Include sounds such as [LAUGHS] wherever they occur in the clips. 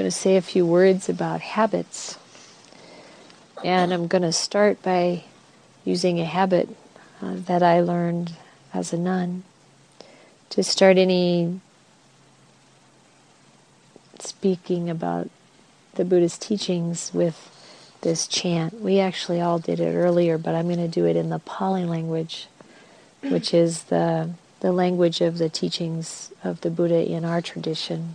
going to say a few words about habits. And I'm going to start by using a habit uh, that I learned as a nun. To start any speaking about the Buddhist teachings with this chant. We actually all did it earlier, but I'm going to do it in the Pali language, which is the the language of the teachings of the Buddha in our tradition.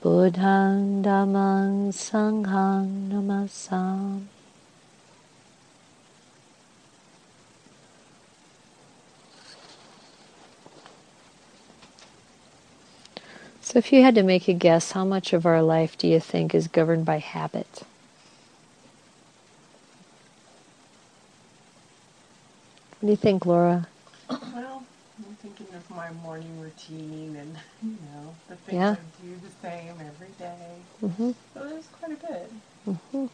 Buddhang Dhammang Sanghang Namasam. So, if you had to make a guess, how much of our life do you think is governed by habit? What do you think, Laura? [COUGHS] Well, I'm thinking of my morning routine and, [LAUGHS] you know, the things Yeah. I do the same every day. Mm-hmm. So there's quite a bit. Mm-hmm.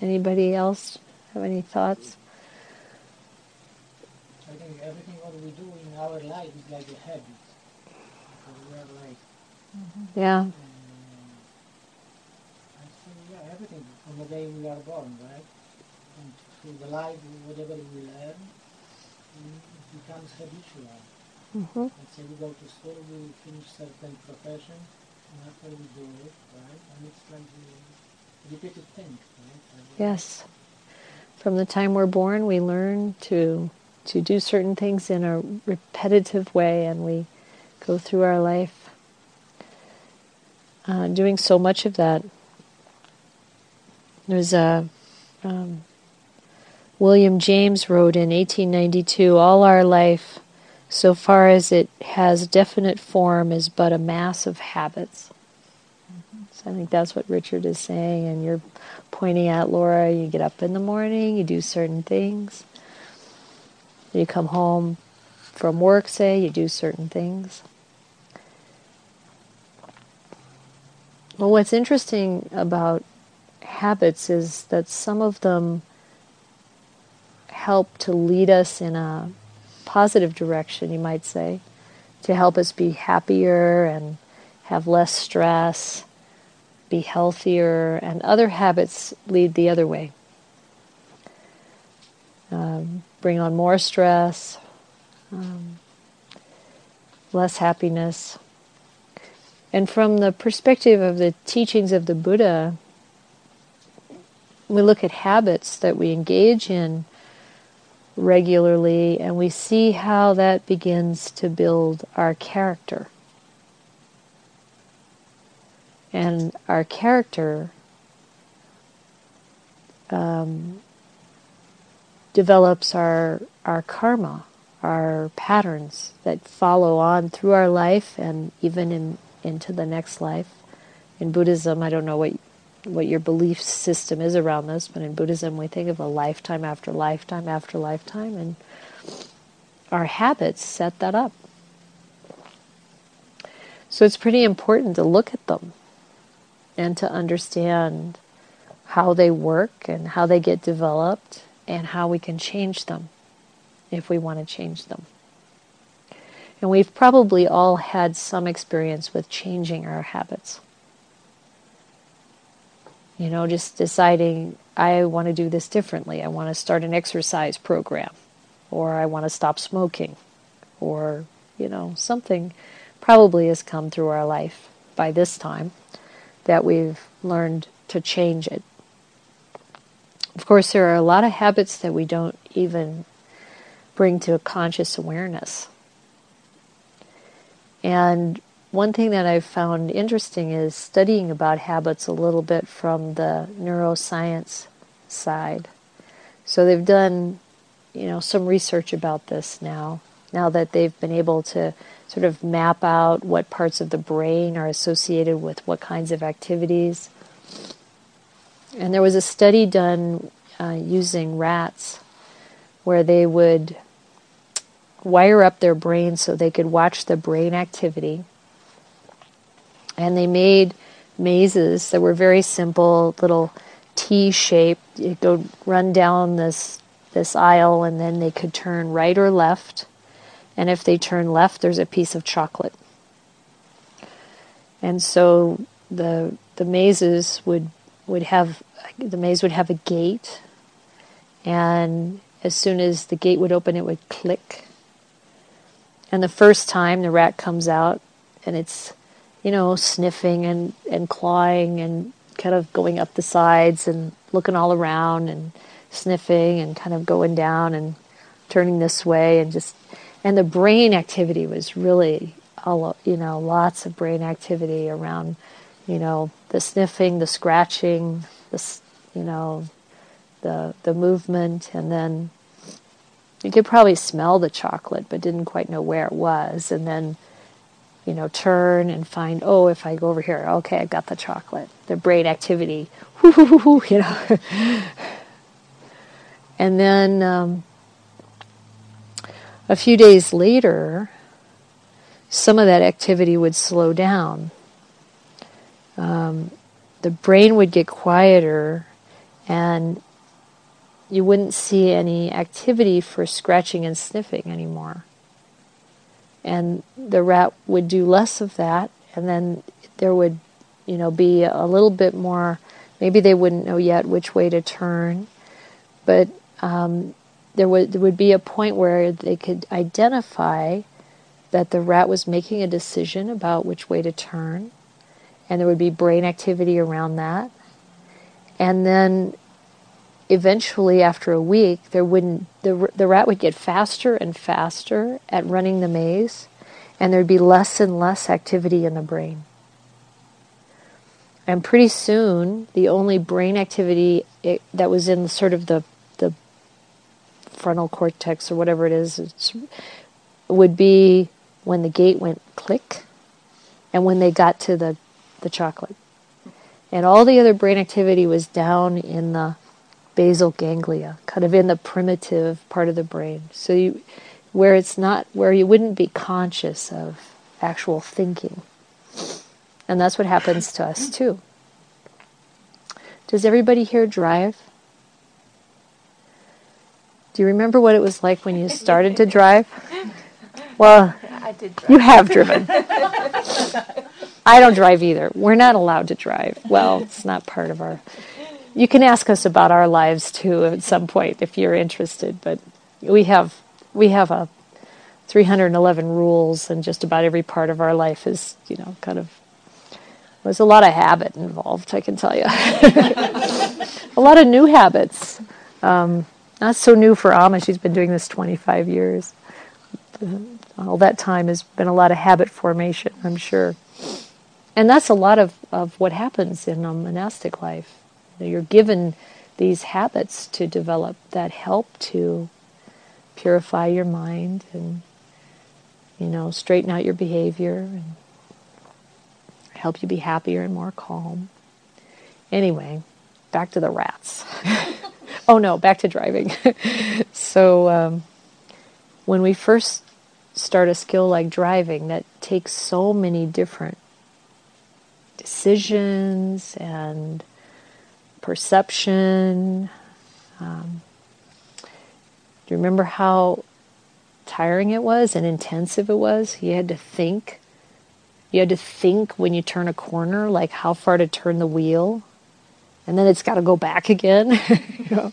Anybody else have any thoughts? I think everything what we do in our life is like a habit. Because we are like, Yeah. um, I think, yeah, everything from the day we are born, right? And through the life, whatever we learn, it becomes habitual. Mm-hmm. Let's say we go to school, we finish certain profession, and after we do it, right? And it's like a repeated thing, right? Yes. From the time we're born, we learn to to do certain things in a repetitive way, and we go through our life uh, doing so much of that. There's a um, William James wrote in 1892, "All our life, so far as it has definite form, is but a mass of habits." So I think that's what Richard is saying, and you're pointing out, Laura. You get up in the morning, you do certain things. You come home from work, say, you do certain things. Well, what's interesting about habits is that some of them help to lead us in a positive direction, you might say, to help us be happier and have less stress, be healthier, and other habits lead the other way. Um, bring on more stress, um, less happiness. And from the perspective of the teachings of the Buddha, we look at habits that we engage in regularly and we see how that begins to build our character. And our character um, develops our, our karma, our patterns that follow on through our life and even in, into the next life. In Buddhism, I don't know what what your belief system is around this, but in Buddhism, we think of a lifetime after lifetime after lifetime, and our habits set that up. So it's pretty important to look at them and to understand how they work and how they get developed and how we can change them if we want to change them. And we've probably all had some experience with changing our habits. You know, just deciding, I want to do this differently. I want to start an exercise program, or I want to stop smoking, or, you know, something probably has come through our life by this time that we've learned to change it. Of course, there are a lot of habits that we don't even bring to a conscious awareness. And one thing that I've found interesting is studying about habits a little bit from the neuroscience side. So they've done, you know, some research about this now. Now that they've been able to sort of map out what parts of the brain are associated with what kinds of activities. And there was a study done uh, using rats where they would wire up their brain so they could watch the brain activity. And they made mazes that were very simple, little T shaped. You go run down this this aisle and then they could turn right or left. And if they turn left, there's a piece of chocolate. And so the the mazes would would have the maze would have a gate and as soon as the gate would open it would click and the first time the rat comes out and it's you know sniffing and and clawing and kind of going up the sides and looking all around and sniffing and kind of going down and turning this way and just and the brain activity was really all you know lots of brain activity around you know the sniffing the scratching the you know the the movement. And then you could probably smell the chocolate but didn't quite know where it was. And then you know turn and find oh if i go over here okay i got the chocolate the brain activity [LAUGHS] you know and then um, a few days later some of that activity would slow down. Um, the brain would get quieter, and you wouldn't see any activity for scratching and sniffing anymore. And the rat would do less of that, and then there would, you know, be a little bit more. Maybe they wouldn't know yet which way to turn, but um, there would there would be a point where they could identify that the rat was making a decision about which way to turn, and there would be brain activity around that. And then eventually, after a week, there wouldn't the, the rat would get faster and faster at running the maze, and there'd be less and less activity in the brain. And pretty soon, the only brain activity it, that was in sort of the the frontal cortex or whatever it is would be when the gate went click and when they got to the, the chocolate. And all the other brain activity was down in the basal ganglia, kind of in the primitive part of the brain. So you, where it's not, where you wouldn't be conscious of actual thinking. And that's what happens to us too. Does everybody here drive? Do you remember what it was like when you started to drive? Well, you have driven. I don't drive either. We're not allowed to drive. Well, it's not part of our. You can ask us about our lives too at some point if you're interested. But we have we have a 311 rules, and just about every part of our life is you know kind of. There's a lot of habit involved. I can tell you, [LAUGHS] a lot of new habits. Um, not so new for Amma. She's been doing this 25 years all that time has been a lot of habit formation, I'm sure. And that's a lot of, of what happens in a monastic life. You're given these habits to develop that help to purify your mind and, you know, straighten out your behavior and help you be happier and more calm. Anyway, back to the rats. [LAUGHS] oh no, back to driving. [LAUGHS] so, um, when we first start a skill like driving that takes so many different decisions and perception. Um, do you remember how tiring it was and intensive it was? You had to think. You had to think when you turn a corner, like how far to turn the wheel, and then it's got to go back again. [LAUGHS] you know?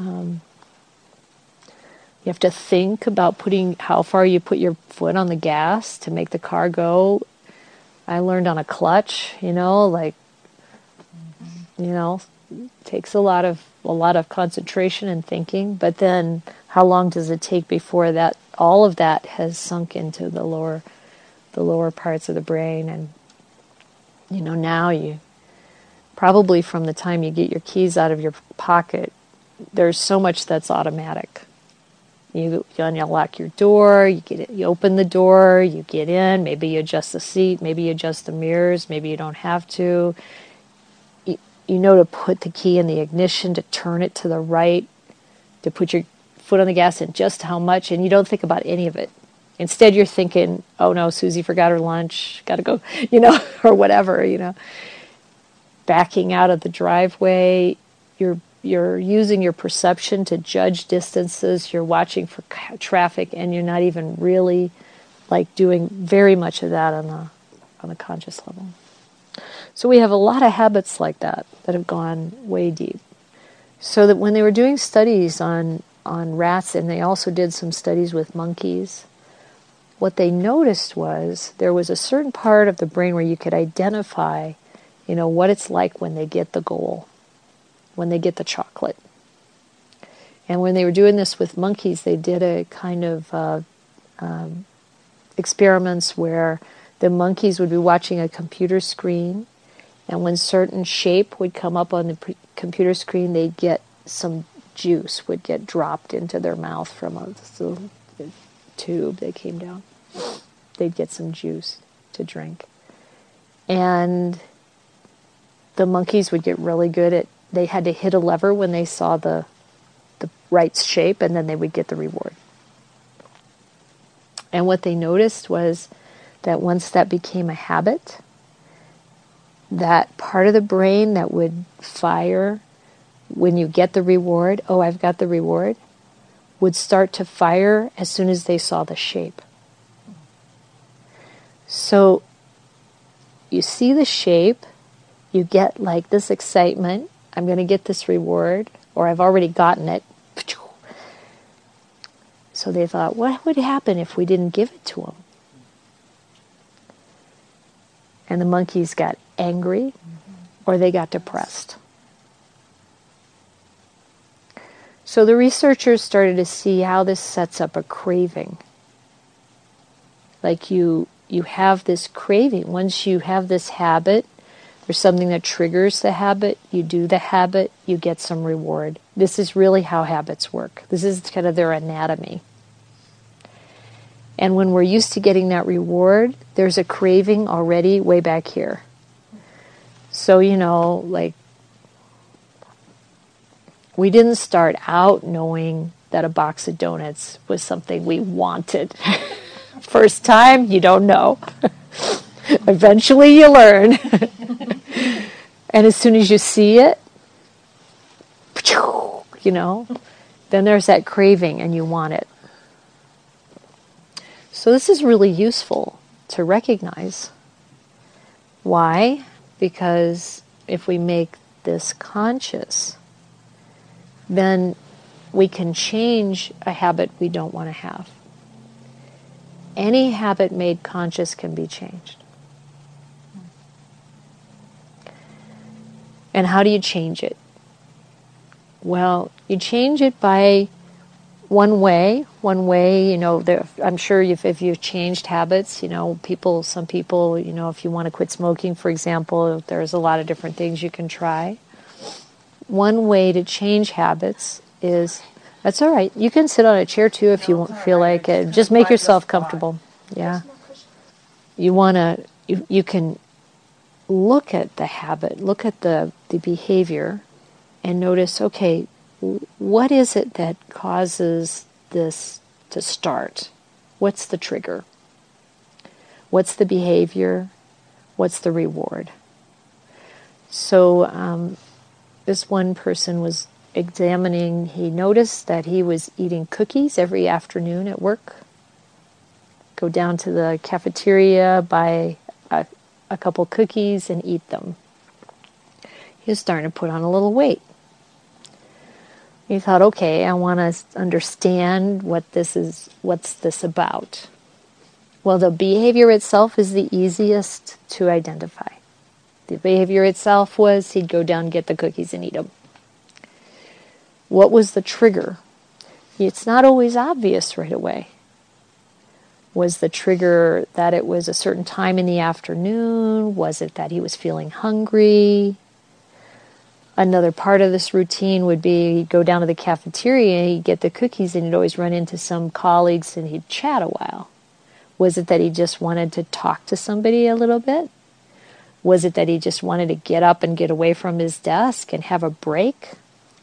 um, you have to think about putting how far you put your foot on the gas to make the car go. I learned on a clutch, you know, like you know, takes a lot of a lot of concentration and thinking, but then how long does it take before that all of that has sunk into the lower the lower parts of the brain and you know, now you probably from the time you get your keys out of your pocket, there's so much that's automatic you, you unlock your door, you get it, you open the door, you get in, maybe you adjust the seat, maybe you adjust the mirrors, maybe you don't have to. You, know to put the key in the ignition, to turn it to the right, to put your foot on the gas and just how much, and you don't think about any of it. Instead, you're thinking, oh no, Susie forgot her lunch, got to go, [LAUGHS] you know, [LAUGHS] or whatever, you know. Backing out of the driveway, you're you're using your perception to judge distances, you're watching for traffic, and you're not even really like doing very much of that on the on the conscious level. So we have a lot of habits like that that have gone way deep. So that when they were doing studies on on rats and they also did some studies with monkeys, what they noticed was there was a certain part of the brain where you could identify, you know, what it's like when they get the goal, when they get the chocolate. And when they were doing this with monkeys, they did a kind of uh, um, experiments where the monkeys would be watching a computer screen, and when certain shape would come up on the pre- computer screen, they'd get some juice would get dropped into their mouth from a little tube that came down. They'd get some juice to drink. And the monkeys would get really good at they had to hit a lever when they saw the the right shape and then they would get the reward. And what they noticed was that once that became a habit, that part of the brain that would fire when you get the reward, oh, I've got the reward, would start to fire as soon as they saw the shape. So you see the shape, you get like this excitement, I'm going to get this reward, or I've already gotten it. So they thought, what would happen if we didn't give it to them? And the monkeys got angry or they got depressed. So the researchers started to see how this sets up a craving. Like you you have this craving. Once you have this habit, there's something that triggers the habit, you do the habit, you get some reward. This is really how habits work. This is kind of their anatomy. And when we're used to getting that reward, there's a craving already way back here. So, you know, like we didn't start out knowing that a box of donuts was something we wanted. [LAUGHS] First time, you don't know. [LAUGHS] Eventually, you learn. [LAUGHS] and as soon as you see it, you know, then there's that craving and you want it. So, this is really useful to recognize. Why? Because if we make this conscious, then we can change a habit we don't want to have. Any habit made conscious can be changed. And how do you change it? Well, you change it by one way. One way, you know, there, I'm sure if, if you've changed habits, you know, people, some people, you know, if you want to quit smoking, for example, there's a lot of different things you can try one way to change habits is that's all right. You can sit on a chair too if you feel like it. Just make yourself comfortable. Yeah. You want to, you, you can look at the habit, look at the, the behavior, and notice okay, what is it that causes this to start? What's the trigger? What's the behavior? What's the reward? So, um, this one person was examining, he noticed that he was eating cookies every afternoon at work. Go down to the cafeteria, buy a, a couple cookies, and eat them. He was starting to put on a little weight. He thought, okay, I want to understand what this is, what's this about? Well, the behavior itself is the easiest to identify. The behavior itself was he'd go down, get the cookies, and eat them. What was the trigger? It's not always obvious right away. Was the trigger that it was a certain time in the afternoon? Was it that he was feeling hungry? Another part of this routine would be he'd go down to the cafeteria, he'd get the cookies, and he'd always run into some colleagues and he'd chat a while. Was it that he just wanted to talk to somebody a little bit? Was it that he just wanted to get up and get away from his desk and have a break?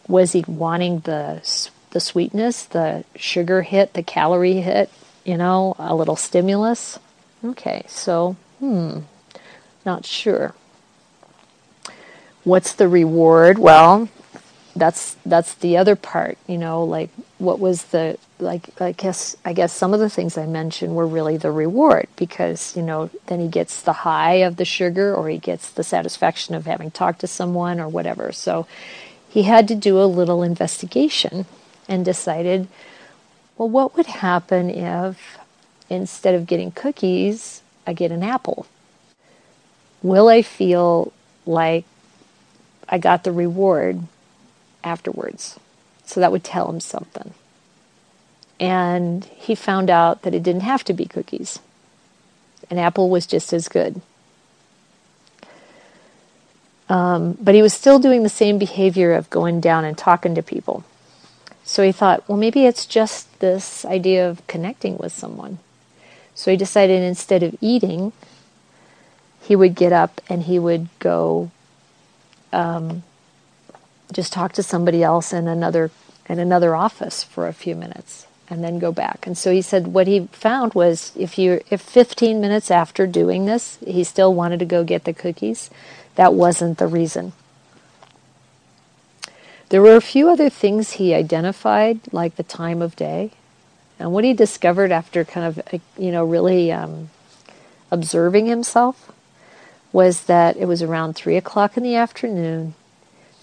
Was he wanting the the sweetness, the sugar hit, the calorie hit, you know, a little stimulus? Okay, so hmm, not sure. What's the reward? Well, that's that's the other part, you know, like what was the like I guess I guess some of the things I mentioned were really the reward because you know then he gets the high of the sugar or he gets the satisfaction of having talked to someone or whatever. So he had to do a little investigation and decided, well, what would happen if instead of getting cookies, I get an apple? Will I feel like I got the reward afterwards? So that would tell him something and he found out that it didn't have to be cookies. An apple was just as good. Um, but he was still doing the same behavior of going down and talking to people. So he thought, well, maybe it's just this idea of connecting with someone. So he decided instead of eating, he would get up and he would go um, just talk to somebody else in another in another office for a few minutes and then go back. And so he said what he found was if you if 15 minutes after doing this, he still wanted to go get the cookies, that wasn't the reason. There were a few other things he identified, like the time of day. And what he discovered after kind of, you know, really um, observing himself was that it was around 3 o'clock in the afternoon.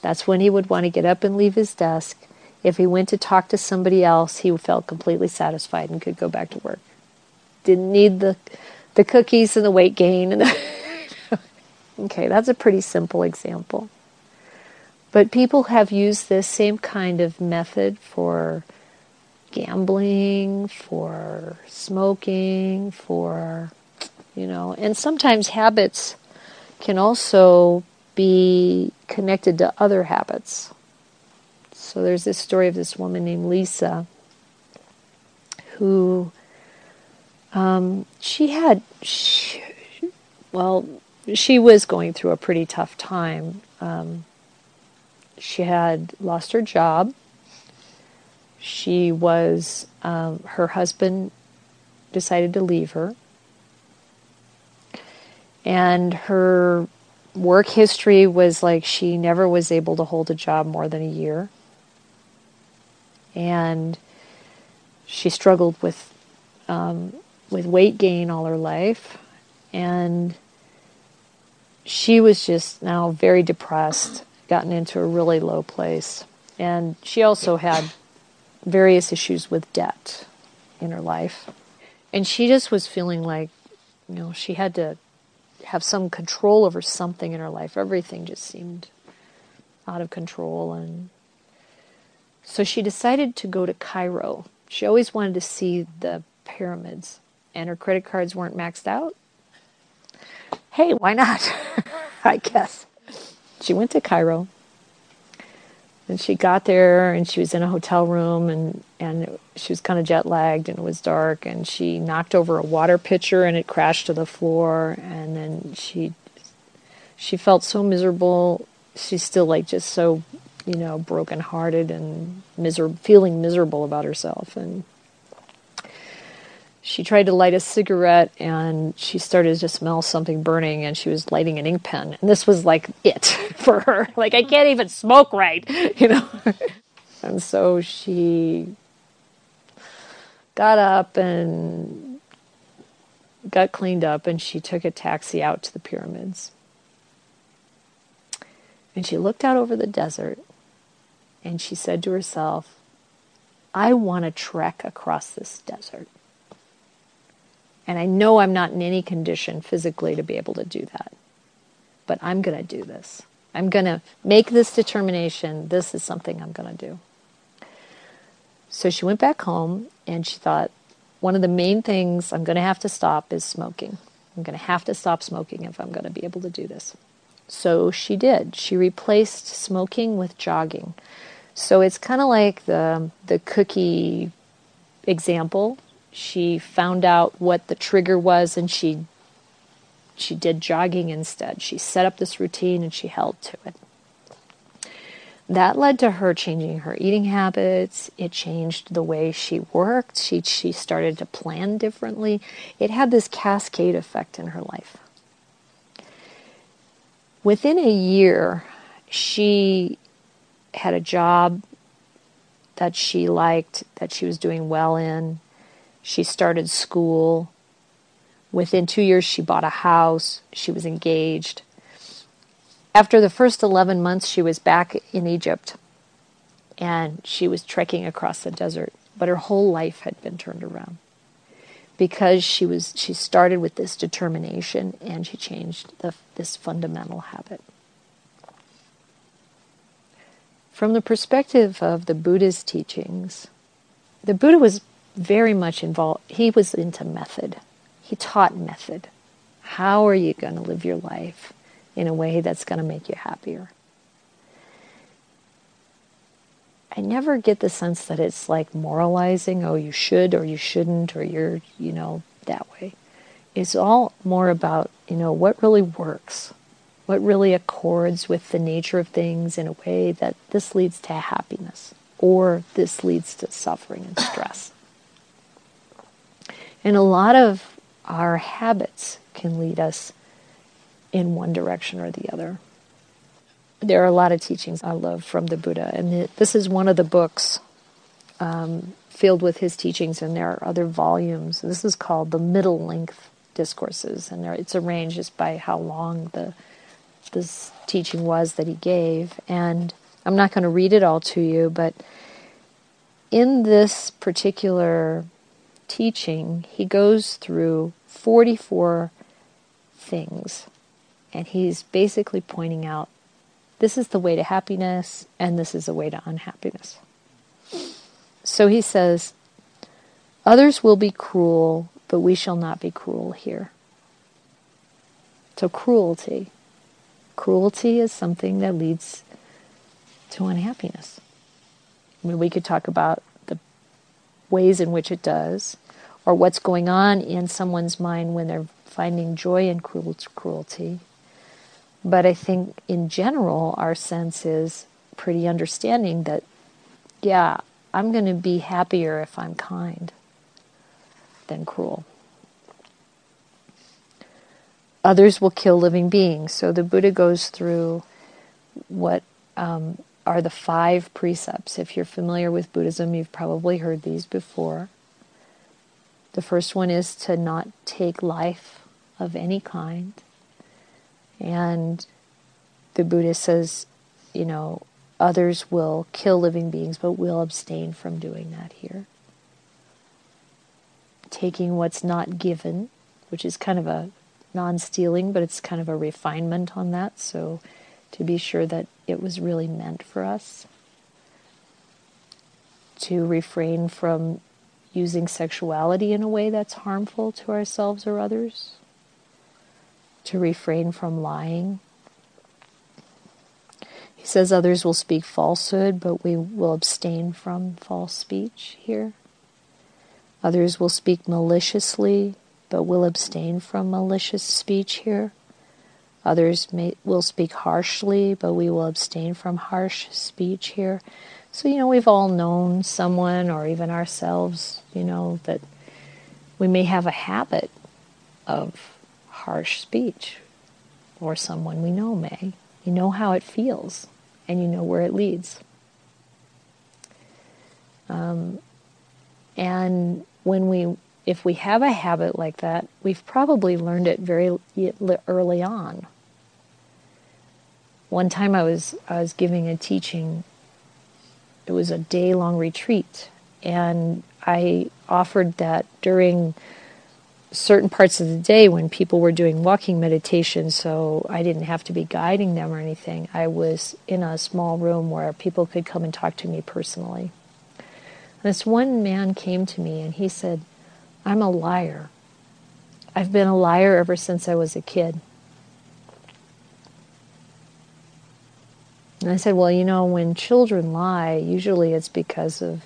That's when he would want to get up and leave his desk. If he went to talk to somebody else, he felt completely satisfied and could go back to work. Didn't need the the cookies and the weight gain and the [LAUGHS] Okay, that's a pretty simple example. But people have used this same kind of method for gambling, for smoking, for you know, and sometimes habits can also be connected to other habits. So there's this story of this woman named Lisa who um, she had, she, well, she was going through a pretty tough time. Um, she had lost her job. She was, um, her husband decided to leave her. And her work history was like she never was able to hold a job more than a year. And she struggled with um, with weight gain all her life, and she was just now very depressed, gotten into a really low place, and she also had various issues with debt in her life, and she just was feeling like, you know, she had to have some control over something in her life. Everything just seemed out of control and so she decided to go to Cairo. She always wanted to see the pyramids, and her credit cards weren't maxed out. Hey, why not? [LAUGHS] I guess. She went to Cairo. And she got there and she was in a hotel room and, and she was kind of jet lagged and it was dark and she knocked over a water pitcher and it crashed to the floor and then she she felt so miserable. She's still like just so you know, brokenhearted and miser- feeling miserable about herself. And she tried to light a cigarette and she started to smell something burning and she was lighting an ink pen. And this was like it [LAUGHS] for her. Like, I can't even smoke right, [LAUGHS] you know. and so she got up and got cleaned up and she took a taxi out to the pyramids. And she looked out over the desert and she said to herself, I want to trek across this desert. And I know I'm not in any condition physically to be able to do that. But I'm going to do this. I'm going to make this determination. This is something I'm going to do. So she went back home and she thought, one of the main things I'm going to have to stop is smoking. I'm going to have to stop smoking if I'm going to be able to do this. So she did. She replaced smoking with jogging. So it's kind of like the the cookie example. She found out what the trigger was and she she did jogging instead. She set up this routine and she held to it. That led to her changing her eating habits. It changed the way she worked. She, she started to plan differently. It had this cascade effect in her life. Within a year, she had a job that she liked, that she was doing well in. She started school. Within two years, she bought a house. She was engaged. After the first 11 months, she was back in Egypt and she was trekking across the desert, but her whole life had been turned around because she was she started with this determination and she changed the, this fundamental habit. From the perspective of the Buddha's teachings, the Buddha was very much involved. He was into method. He taught method. How are you going to live your life in a way that's going to make you happier? I never get the sense that it's like moralizing, oh, you should or you shouldn't, or you're, you know, that way. It's all more about, you know, what really works what really accords with the nature of things in a way that this leads to happiness or this leads to suffering and stress. And a lot of our habits can lead us in one direction or the other. There are a lot of teachings I love from the Buddha, and this is one of the books um, filled with his teachings, and there are other volumes. This is called the Middle Length Discourses, and it's arranged just by how long the this teaching was that he gave. And I'm not going to read it all to you, but in this particular teaching, he goes through 44 things. And he's basically pointing out this is the way to happiness, and this is the way to unhappiness. So he says, Others will be cruel, but we shall not be cruel here. So, cruelty Cruelty is something that leads to unhappiness. I mean, we could talk about the ways in which it does, or what's going on in someone's mind when they're finding joy in cruelty. But I think in general, our sense is pretty understanding that, yeah, I'm going to be happier if I'm kind than cruel. Others will kill living beings. So the Buddha goes through what um, are the five precepts. If you're familiar with Buddhism, you've probably heard these before. The first one is to not take life of any kind. And the Buddha says, you know, others will kill living beings, but we'll abstain from doing that here. Taking what's not given, which is kind of a non stealing, but it's kind of a refinement on that. So to be sure that it was really meant for us. To refrain from using sexuality in a way that's harmful to ourselves or others. To refrain from lying. He says others will speak falsehood, but we will abstain from false speech here. Others will speak maliciously, but will abstain from malicious speech here. Others may, will speak harshly, but we will abstain from harsh speech here. So, you know, we've all known someone or even ourselves, you know, that we may have a habit of harsh speech, or someone we know may. You know how it feels, and you know where it leads. Um, and when we if we have a habit like that, we've probably learned it very early on. One time I was I was giving a teaching. It was a day long retreat, and I offered that during certain parts of the day when people were doing walking meditation, so I didn't have to be guiding them or anything. I was in a small room where people could come and talk to me personally. This one man came to me and he said, I'm a liar. I've been a liar ever since I was a kid. And I said, Well, you know, when children lie, usually it's because of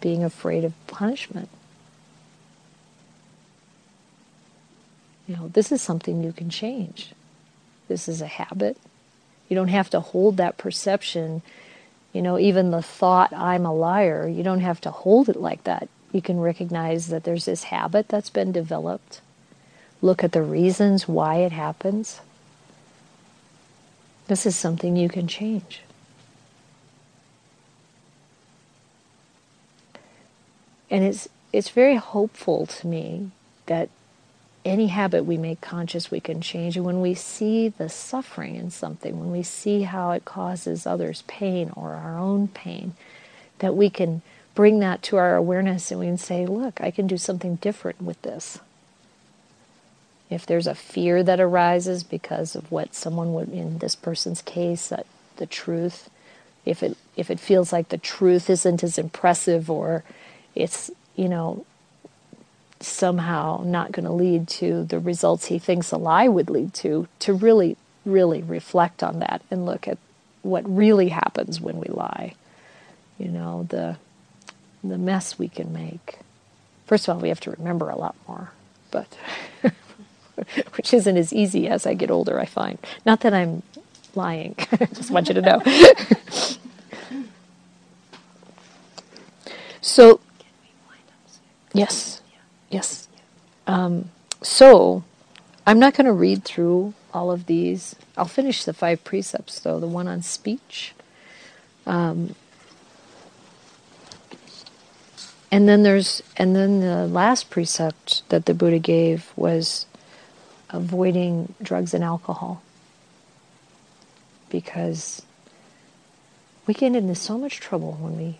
being afraid of punishment. You know, this is something you can change. This is a habit. You don't have to hold that perception, you know, even the thought, I'm a liar, you don't have to hold it like that. You can recognize that there's this habit that's been developed. Look at the reasons why it happens. This is something you can change. And it's it's very hopeful to me that any habit we make conscious we can change and when we see the suffering in something when we see how it causes others pain or our own pain that we can bring that to our awareness and we can say look i can do something different with this if there's a fear that arises because of what someone would in this person's case that the truth if it if it feels like the truth isn't as impressive or it's you know somehow not going to lead to the results he thinks a lie would lead to, to really, really reflect on that and look at what really happens when we lie. You know, the, the mess we can make. First of all, we have to remember a lot more, but [LAUGHS] [LAUGHS] which isn't as easy as I get older, I find. Not that I'm lying, [LAUGHS] I just want you to know. [LAUGHS] so, yes. Yes. Um, so, I'm not going to read through all of these. I'll finish the five precepts, though, the one on speech. Um, and then there's, and then the last precept that the Buddha gave was avoiding drugs and alcohol. Because we get into so much trouble when we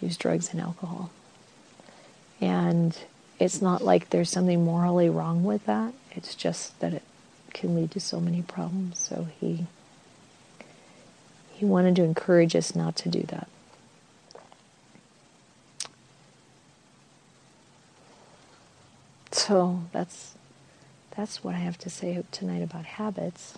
use drugs and alcohol. And it's not like there's something morally wrong with that. It's just that it can lead to so many problems. So he he wanted to encourage us not to do that. So that's that's what I have to say tonight about habits.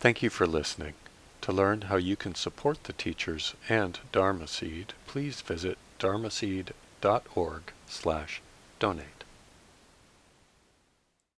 Thank you for listening. To learn how you can support the teachers and Dharma Seed, please visit dharmaseed.org slash donate.